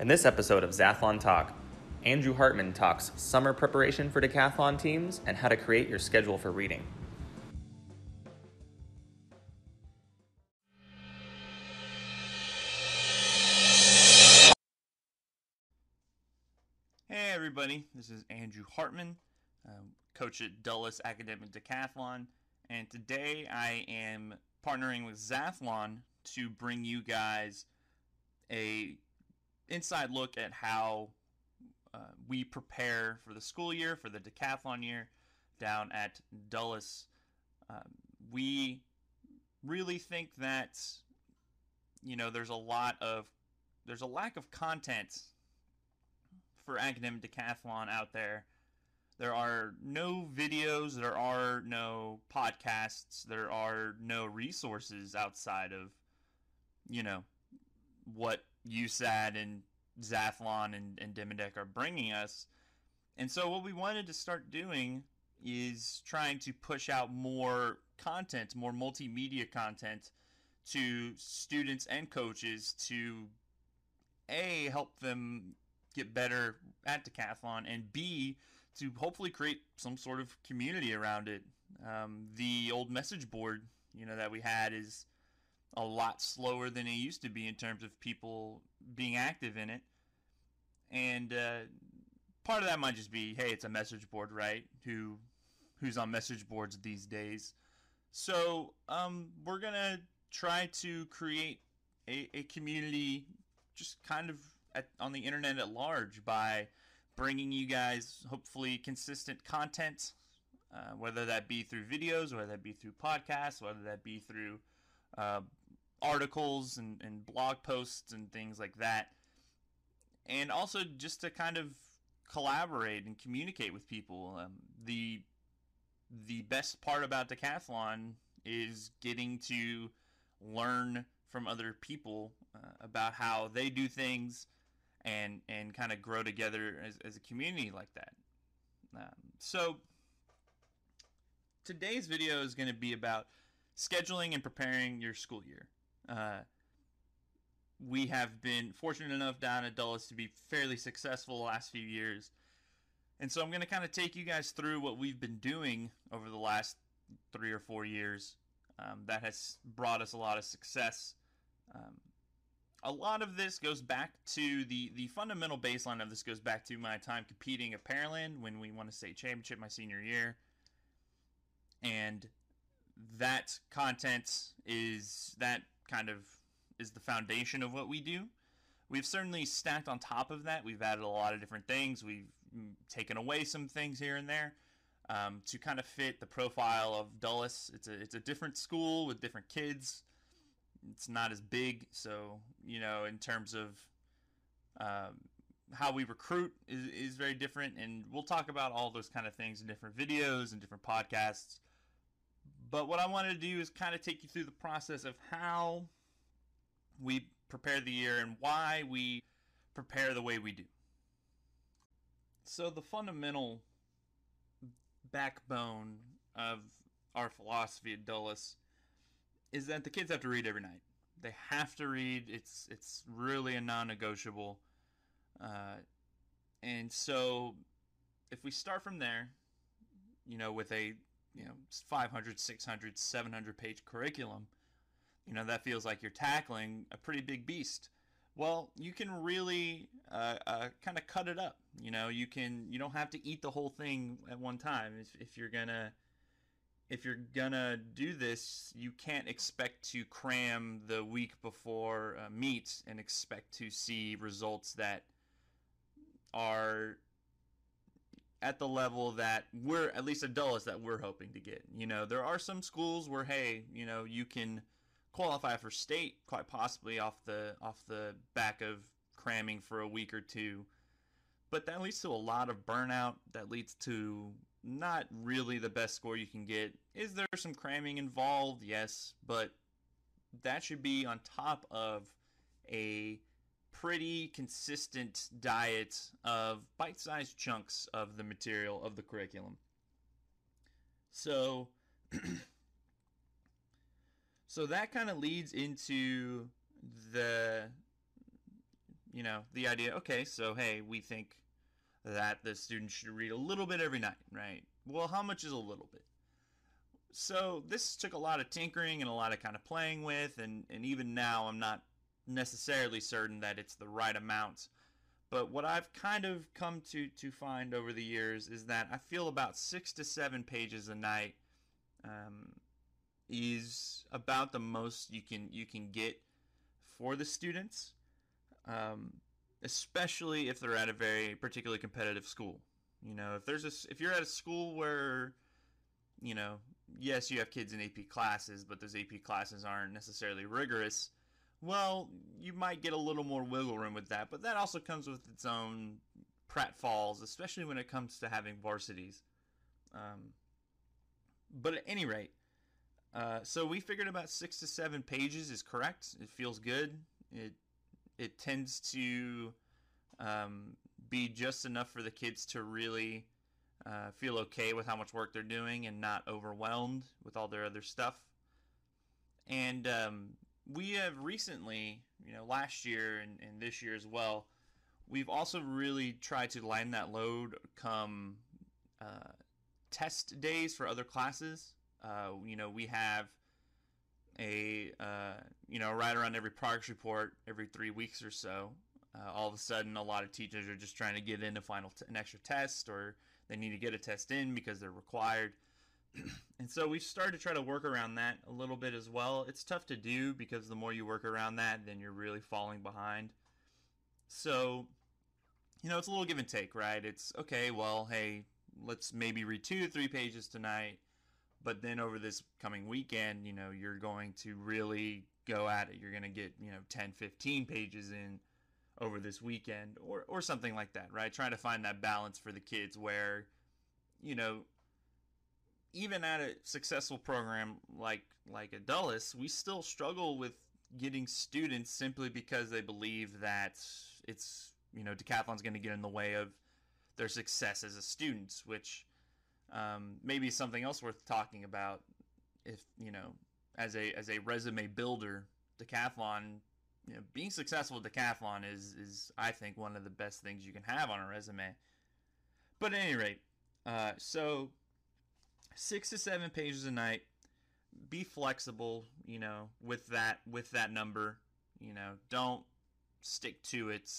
In this episode of Zathlon Talk, Andrew Hartman talks summer preparation for decathlon teams and how to create your schedule for reading. Hey everybody, this is Andrew Hartman, um, coach at Dulles Academic Decathlon, and today I am partnering with Zathlon to bring you guys a inside look at how uh, we prepare for the school year, for the decathlon year down at Dulles. Um, we really think that you know there's a lot of there's a lack of content for academic decathlon out there. There are no videos, there are no podcasts, there are no resources outside of, you know, what USAD and Zathlon and, and are bringing us. And so what we wanted to start doing is trying to push out more content, more multimedia content to students and coaches to a help them get better at decathlon and b to hopefully create some sort of community around it um, the old message board you know that we had is a lot slower than it used to be in terms of people being active in it. And uh, part of that might just be hey it's a message board right? Who who's on message boards these days. So um, we're gonna try to create a, a community just kind of at, on the internet at large by bringing you guys hopefully consistent content, uh, whether that be through videos, whether that be through podcasts, whether that be through uh, articles and, and blog posts and things like that. And also just to kind of collaborate and communicate with people. Um, the the best part about decathlon is getting to learn from other people uh, about how they do things and and kind of grow together as, as a community like that um, so today's video is going to be about scheduling and preparing your school year uh, we have been fortunate enough down at Dulles to be fairly successful the last few years. And so I'm going to kind of take you guys through what we've been doing over the last three or four years. Um, that has brought us a lot of success. Um, a lot of this goes back to the the fundamental baseline of this goes back to my time competing at Pearland when we won a state championship my senior year, and that content is that kind of is the foundation of what we do. We've certainly stacked on top of that. We've added a lot of different things. We've taken away some things here and there um, to kind of fit the profile of Dulles. It's a it's a different school with different kids. It's not as big, so you know, in terms of um, how we recruit is, is very different, and we'll talk about all those kind of things in different videos and different podcasts. But what I wanted to do is kind of take you through the process of how we prepare the year and why we prepare the way we do. So the fundamental backbone of our philosophy at Dulles is that the kids have to read every night. They have to read. It's it's really a non-negotiable. Uh, and so, if we start from there, you know, with a you know 500, 600, 700 page curriculum, you know that feels like you're tackling a pretty big beast. Well, you can really uh, uh, kind of cut it up. You know, you can you don't have to eat the whole thing at one time. If, if you're gonna if you're gonna do this, you can't expect to cram the week before uh, meet and expect to see results that are at the level that we're at least at Dulles that we're hoping to get. You know, there are some schools where hey, you know, you can qualify for state quite possibly off the off the back of cramming for a week or two. But that leads to a lot of burnout. That leads to not really the best score you can get. Is there some cramming involved? Yes, but that should be on top of a pretty consistent diet of bite-sized chunks of the material of the curriculum. So So that kind of leads into the you know, the idea, okay, so hey, we think that the student should read a little bit every night, right? Well, how much is a little bit? So this took a lot of tinkering and a lot of kind of playing with, and, and even now I'm not necessarily certain that it's the right amount. But what I've kind of come to, to find over the years is that I feel about six to seven pages a night um, is about the most you can you can get for the students, um, especially if they're at a very particularly competitive school. You know, if there's a if you're at a school where, you know, yes, you have kids in AP classes, but those AP classes aren't necessarily rigorous. Well, you might get a little more wiggle room with that, but that also comes with its own pratfalls, especially when it comes to having varsities. Um, but at any rate, uh, so we figured about six to seven pages is correct. It feels good. It it tends to um, be just enough for the kids to really uh, feel okay with how much work they're doing and not overwhelmed with all their other stuff. And um, we have recently, you know, last year and, and this year as well, we've also really tried to lighten that load come uh, test days for other classes. Uh, you know, we have a uh, you know right around every progress report every three weeks or so. Uh, all of a sudden, a lot of teachers are just trying to get in a final t- an extra test, or they need to get a test in because they're required. and so we've started to try to work around that a little bit as well. It's tough to do because the more you work around that, then you're really falling behind. So, you know, it's a little give and take, right? It's okay, well, hey, let's maybe read two to three pages tonight but then over this coming weekend you know you're going to really go at it you're going to get you know 10 15 pages in over this weekend or or something like that right trying to find that balance for the kids where you know even at a successful program like like Dulles, we still struggle with getting students simply because they believe that it's you know decathlon's going to get in the way of their success as a student, which um, maybe something else worth talking about. If you know, as a as a resume builder, decathlon, you know, being successful at decathlon is is I think one of the best things you can have on a resume. But at any rate, uh, so six to seven pages a night. Be flexible, you know, with that with that number. You know, don't stick to it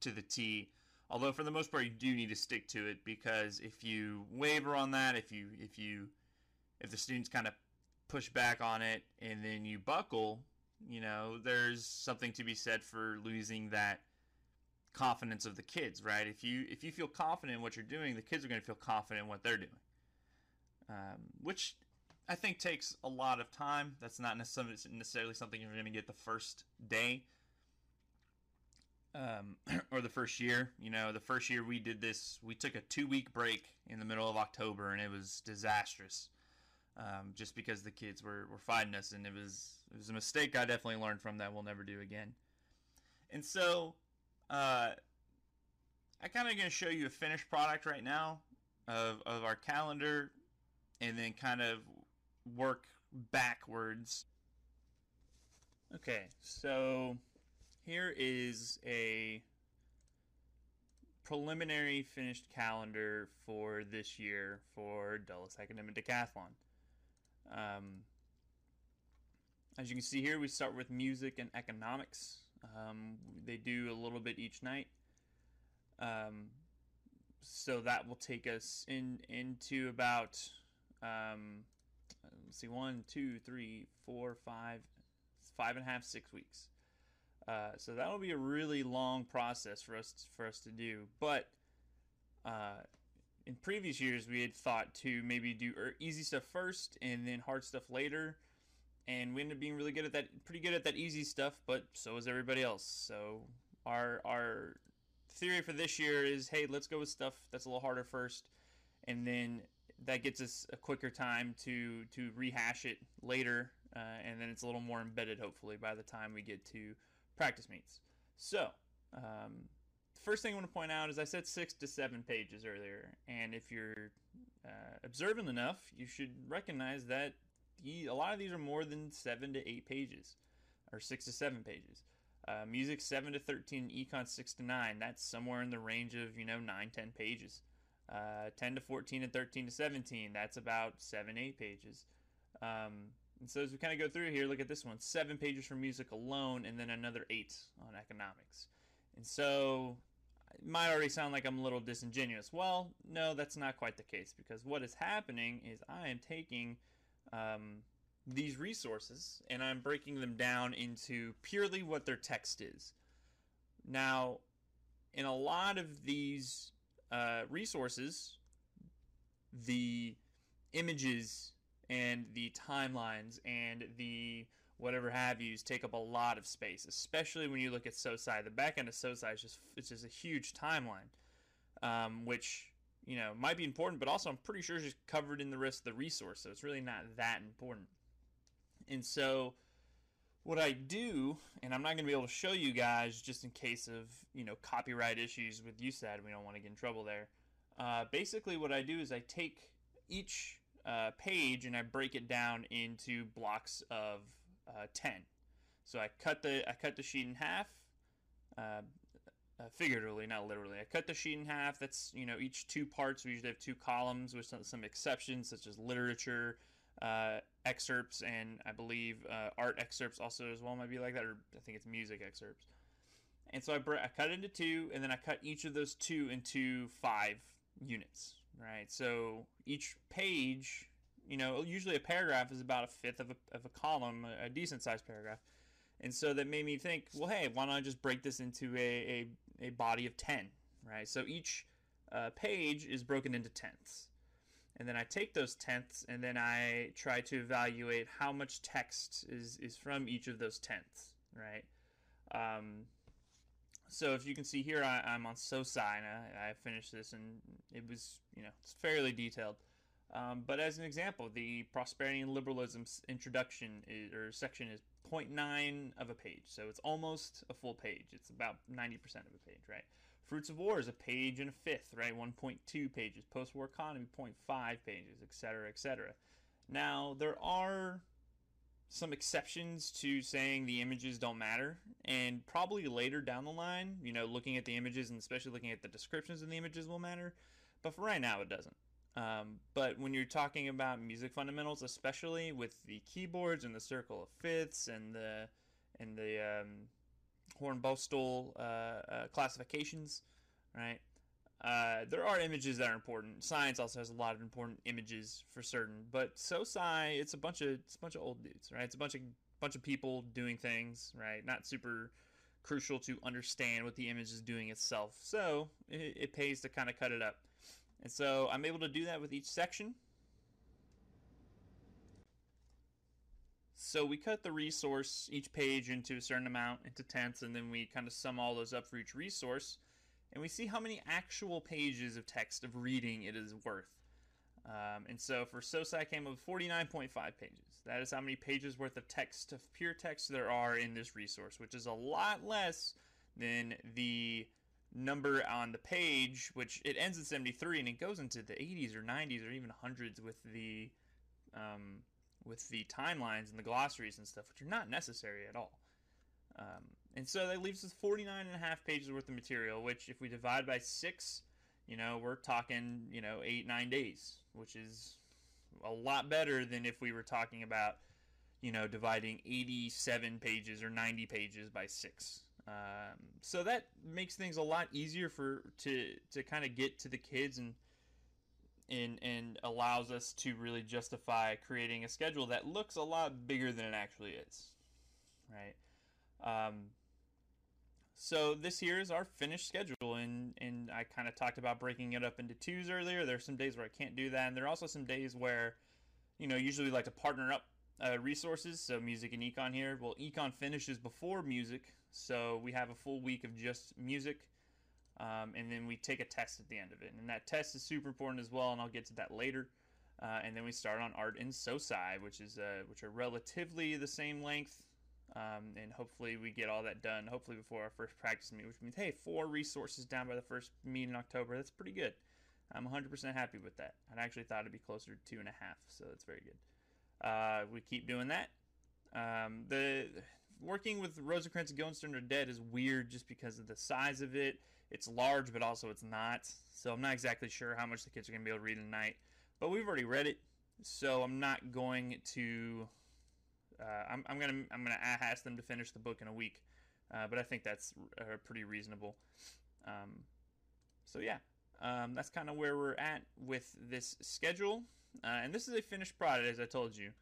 to the T. Although for the most part you do need to stick to it because if you waver on that, if you if you if the students kind of push back on it and then you buckle, you know, there's something to be said for losing that confidence of the kids, right? If you if you feel confident in what you're doing, the kids are going to feel confident in what they're doing, um, which I think takes a lot of time. That's not necessarily something you're going to get the first day um, or the first year. You know, the first year we did this, we took a two week break in the middle of October, and it was disastrous. Um, just because the kids were, were fighting us, and it was it was a mistake I definitely learned from that we'll never do again. And so, uh, I kind of going to show you a finished product right now of of our calendar, and then kind of work backwards. Okay, so here is a preliminary finished calendar for this year for Dulles Academic Decathlon. Um, as you can see here, we start with music and economics. Um, they do a little bit each night. Um, so that will take us in into about um, see one, two, three, four, five, five and a half, six weeks. Uh, so that'll be a really long process for us for us to do. But uh, in previous years, we had thought to maybe do er, easy stuff first and then hard stuff later, and we ended up being really good at that, pretty good at that easy stuff. But so is everybody else. So our our theory for this year is, hey, let's go with stuff that's a little harder first, and then that gets us a quicker time to to rehash it later, uh, and then it's a little more embedded, hopefully, by the time we get to practice meets. So, um, first thing I want to point out is I said six to seven pages earlier, and if you're uh, observant enough, you should recognize that a lot of these are more than seven to eight pages, or six to seven pages. Uh, music 7 to 13, econ 6 to 9. That's somewhere in the range of, you know, 9, 10 pages. Uh, 10 to 14 and 13 to 17. That's about 7, 8 pages. Um, and so as we kind of go through here, look at this one. Seven pages for music alone, and then another eight on economics. And so it might already sound like I'm a little disingenuous. Well, no, that's not quite the case because what is happening is I am taking um, these resources and I'm breaking them down into purely what their text is. Now, in a lot of these uh, resources, the images and the timelines and the whatever have yous take up a lot of space, especially when you look at SOSI. The back end of SOSI is just it's just a huge timeline, um, which you know might be important, but also I'm pretty sure is just covered in the rest of the resource, so it's really not that important. And so what I do, and I'm not going to be able to show you guys just in case of you know copyright issues with USAD. We don't want to get in trouble there. Uh, basically, what I do is I take each uh, page and I break it down into blocks of uh, 10. So I cut the I cut the sheet in half, uh, uh, figuratively, not literally. I cut the sheet in half. That's you know each two parts. We usually have two columns with some, some exceptions such as literature uh, excerpts and I believe uh, art excerpts also as well might be like that, or I think it's music excerpts. And so I, I cut into two, and then I cut each of those two into five units right? So each page, you know, usually a paragraph is about a fifth of a, of a column, a decent sized paragraph. And so that made me think, well, hey, why don't I just break this into a, a, a body of 10, right? So each uh, page is broken into tenths. And then I take those tenths and then I try to evaluate how much text is, is from each of those tenths, right? Um, so if you can see here, I, am on SOSI, and I, I, finished this, and it was, you know, it's fairly detailed. Um, but as an example, the prosperity and liberalism introduction is, or section is 0.9 of a page, so it's almost a full page. It's about 90% of a page, right? Fruits of War is a page and a fifth, right? 1.2 pages. Post-war economy, 0.5 pages, etc., etc. Now there are some exceptions to saying the images don't matter and probably later down the line you know looking at the images and especially looking at the descriptions of the images will matter but for right now it doesn't um, but when you're talking about music fundamentals especially with the keyboards and the circle of fifths and the and the um, hornbostel uh, uh, classifications right uh, there are images that are important. Science also has a lot of important images for certain, but so sci it's a bunch of it's a bunch of old dudes, right? It's a bunch of bunch of people doing things, right? Not super crucial to understand what the image is doing itself. So it, it pays to kind of cut it up, and so I'm able to do that with each section. So we cut the resource each page into a certain amount into tenths, and then we kind of sum all those up for each resource and we see how many actual pages of text of reading it is worth. Um, and so for SOSI, I came up with 49.5 pages. That is how many pages worth of text, of pure text, there are in this resource, which is a lot less than the number on the page, which it ends at 73 and it goes into the 80s or 90s or even hundreds with the um, with the timelines and the glossaries and stuff, which are not necessary at all. Um, and so that leaves us 49 and a half pages worth of material, which if we divide by six, you know, we're talking, you know, eight, nine days, which is a lot better than if we were talking about, you know, dividing 87 pages or 90 pages by six. Um, so that makes things a lot easier for to to kind of get to the kids and and and allows us to really justify creating a schedule that looks a lot bigger than it actually is, right? Um, so this here is our finished schedule, and and I kind of talked about breaking it up into twos earlier. There's some days where I can't do that, and there are also some days where, you know, usually we like to partner up uh, resources. So music and econ here. Well, econ finishes before music, so we have a full week of just music, um, and then we take a test at the end of it, and that test is super important as well, and I'll get to that later. Uh, and then we start on art and SOSI, which is uh, which are relatively the same length. Um, and hopefully we get all that done. Hopefully before our first practice meet, which means hey, four resources down by the first meet in October. That's pretty good. I'm 100% happy with that. I actually thought it'd be closer to two and a half, so that's very good. Uh, we keep doing that. Um, the working with Rosencrantz and Guildenstern are Dead is weird just because of the size of it. It's large, but also it's not. So I'm not exactly sure how much the kids are going to be able to read tonight. But we've already read it, so I'm not going to. Uh, I'm, gonna I'm gonna ask them to finish the book in a week, uh, but I think that's uh, pretty reasonable. Um, so yeah, um, that's kind of where we're at with this schedule, uh, and this is a finished product, as I told you.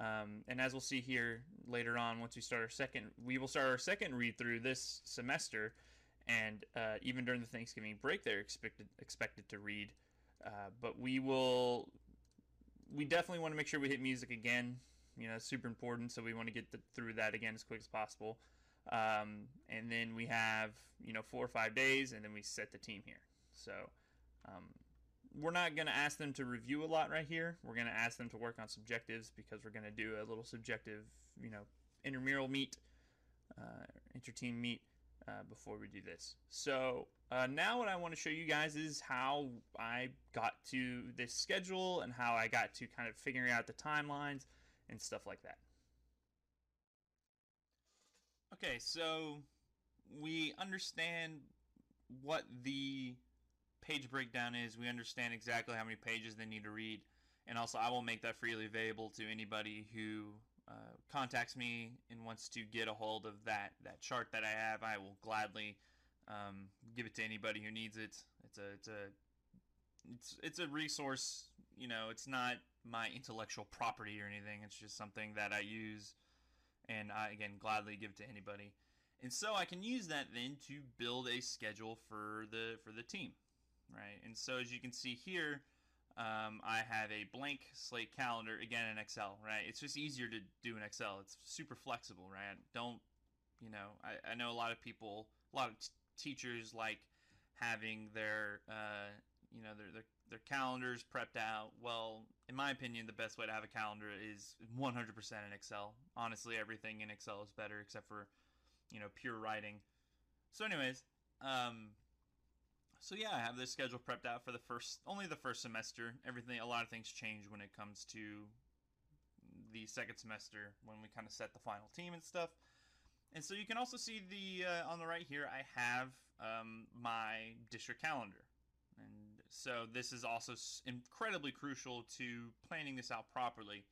Um, and as we'll see here later on, once we start our second, we will start our second read through this semester, and uh, even during the Thanksgiving break, they're expected expected to read. Uh, but we will, we definitely want to make sure we hit music again. You know, it's super important, so we want to get the, through that again as quick as possible. Um, and then we have you know four or five days, and then we set the team here. So um, we're not going to ask them to review a lot right here. We're going to ask them to work on subjectives because we're going to do a little subjective, you know, intramural meet, uh, inter-team meet uh, before we do this. So uh, now what I want to show you guys is how I got to this schedule and how I got to kind of figuring out the timelines and stuff like that. Okay, so we understand what the page breakdown is. We understand exactly how many pages they need to read. And also, I will make that freely available to anybody who uh, contacts me and wants to get a hold of that, that chart that I have. I will gladly um, give it to anybody who needs it. It's a, it's a, it's, it's a resource. You know, it's not my intellectual property or anything. It's just something that I use, and I again gladly give to anybody. And so I can use that then to build a schedule for the for the team right? And so as you can see here, um, I have a blank slate calendar again in Excel, right? It's just easier to do in Excel. It's super flexible, right? Don't, you know, I, I know a lot of people, a lot of t- teachers like having their, uh, you know, their, their their calendars prepped out. Well, in my opinion, the best way to have a calendar is 100% in Excel. Honestly, everything in Excel is better except for, you know, pure writing. So, anyways, um, so yeah, I have this schedule prepped out for the first, only the first semester. Everything, a lot of things change when it comes to the second semester when we kind of set the final team and stuff. And so you can also see the uh, on the right here, I have um, my district calendar, and so this is also incredibly crucial to planning this out properly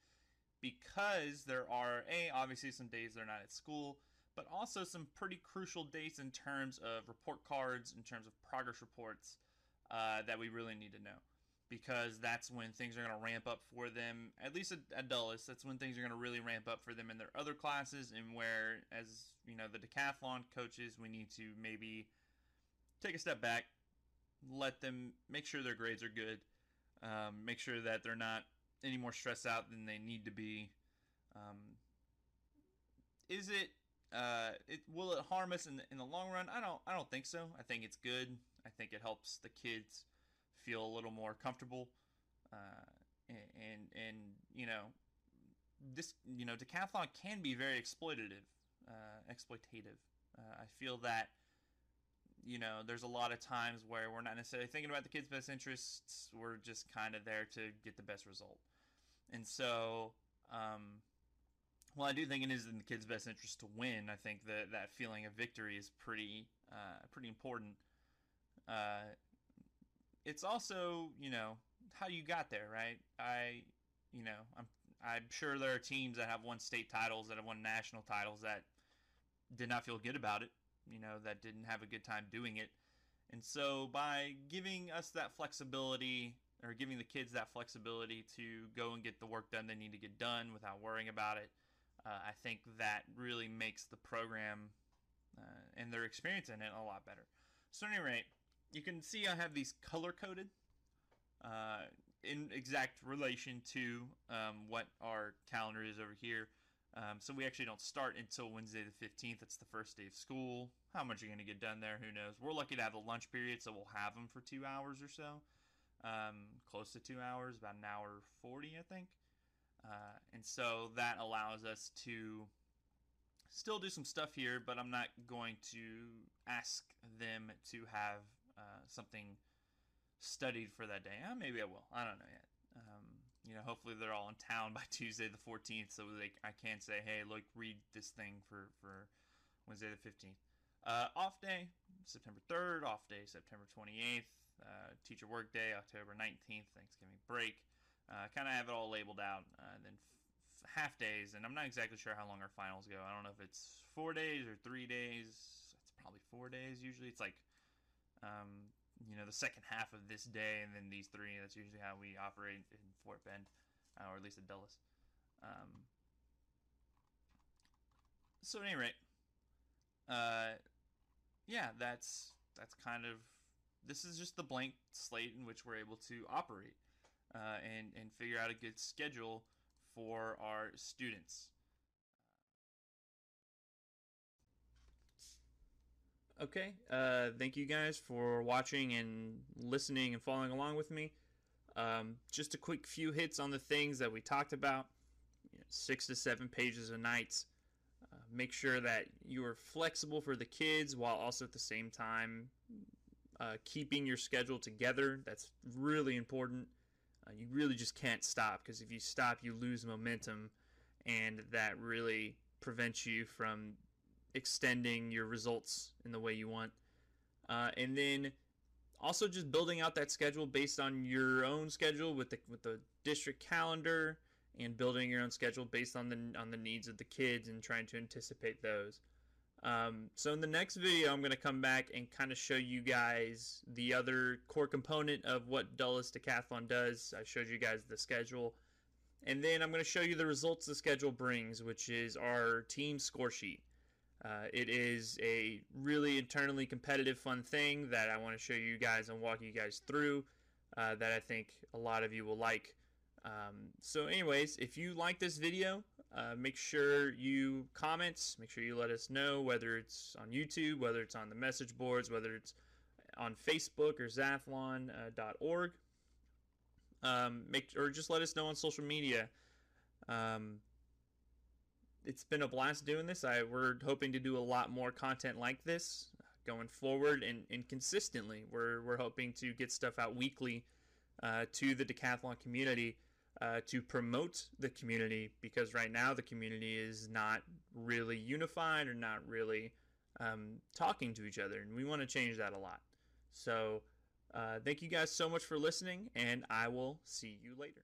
because there are a obviously some days they're not at school but also some pretty crucial dates in terms of report cards, in terms of progress reports uh, that we really need to know. Because that's when things are going to ramp up for them, at least at, at Dulles. That's when things are going to really ramp up for them in their other classes, and where, as you know, the decathlon coaches, we need to maybe take a step back, let them make sure their grades are good, um, make sure that they're not any more stressed out than they need to be. Um, is it uh, it will it harm us in the, in the long run? I don't I don't think so. I think it's good. I think it helps the kids feel a little more comfortable. Uh, and and you know this you know decathlon can be very exploitative, uh, exploitative. Uh, I feel that you know there's a lot of times where we're not necessarily thinking about the kids' best interests. We're just kind of there to get the best result. And so um, well, I do think it is in the kids' best interest to win. I think that that feeling of victory is pretty uh, pretty important. Uh, it's also you know how you got there, right? I you know I'm I'm sure there are teams that have won state titles that have won national titles that did not feel good about it. You know that didn't have a good time doing it. And so by giving us that flexibility or giving the kids that flexibility to go and get the work done they need to get done without worrying about it uh, I think that really makes the program uh, and their experience in it a lot better. So, at any rate, you can see I have these color coded uh, in exact relation to um, what our calendar is over here. Um, so we actually don't start until Wednesday the 15th. It's the first day of school. How much are you going to get done there? Who knows? We're lucky to have the lunch period, so we'll have them for two hours or so. Um, close to two hours, about an hour 40, I think. Uh, and so that allows us to still do some stuff here, but I'm not going to ask them to have uh, something studied for that day. Uh, maybe I will. I don't know yet. Um, you know, hopefully they're all in town by Tuesday the 14th, so they I can say, hey, look, read this thing for for Wednesday the 15th. Uh, off day September 3rd, off day September 28th, uh, teacher work day October 19th, Thanksgiving break. Uh, kind of have it all labeled out. Uh, then f- half days, and I'm not exactly sure how long our finals go. I don't know if it's four days or three days. It's probably four days usually. It's like um, you know the second half of this day and then these three that's usually how we operate in fort bend uh, or at least at dulles um, so at any rate uh, yeah that's that's kind of this is just the blank slate in which we're able to operate uh, and and figure out a good schedule for our students Okay. Uh, thank you guys for watching and listening and following along with me. Um, just a quick few hits on the things that we talked about. You know, six to seven pages a night. Uh, make sure that you are flexible for the kids while also at the same time uh, keeping your schedule together. That's really important. Uh, you really just can't stop because if you stop, you lose momentum, and that really prevents you from extending your results in the way you want. Uh, and then also just building out that schedule based on your own schedule with the with the district calendar and building your own schedule based on the on the needs of the kids and trying to anticipate those. Um, so in the next video, I'm going to come back and kind of show you guys the other core component of what Dulles Decathlon does. I showed you guys the schedule. And then I'm going to show you the results the schedule brings, which is our team score sheet. Uh, it is a really internally competitive, fun thing that I want to show you guys and walk you guys through uh, that I think a lot of you will like. Um, so, anyways, if you like this video, uh, make sure you comment. Make sure you let us know whether it's on YouTube, whether it's on the message boards, whether it's on Facebook or Zathlon.org. Um, make or just let us know on social media. Um, it's been a blast doing this. I we're hoping to do a lot more content like this going forward and, and consistently. We're we're hoping to get stuff out weekly uh, to the decathlon community uh, to promote the community because right now the community is not really unified or not really um, talking to each other, and we want to change that a lot. So. Uh, thank you guys so much for listening, and I will see you later.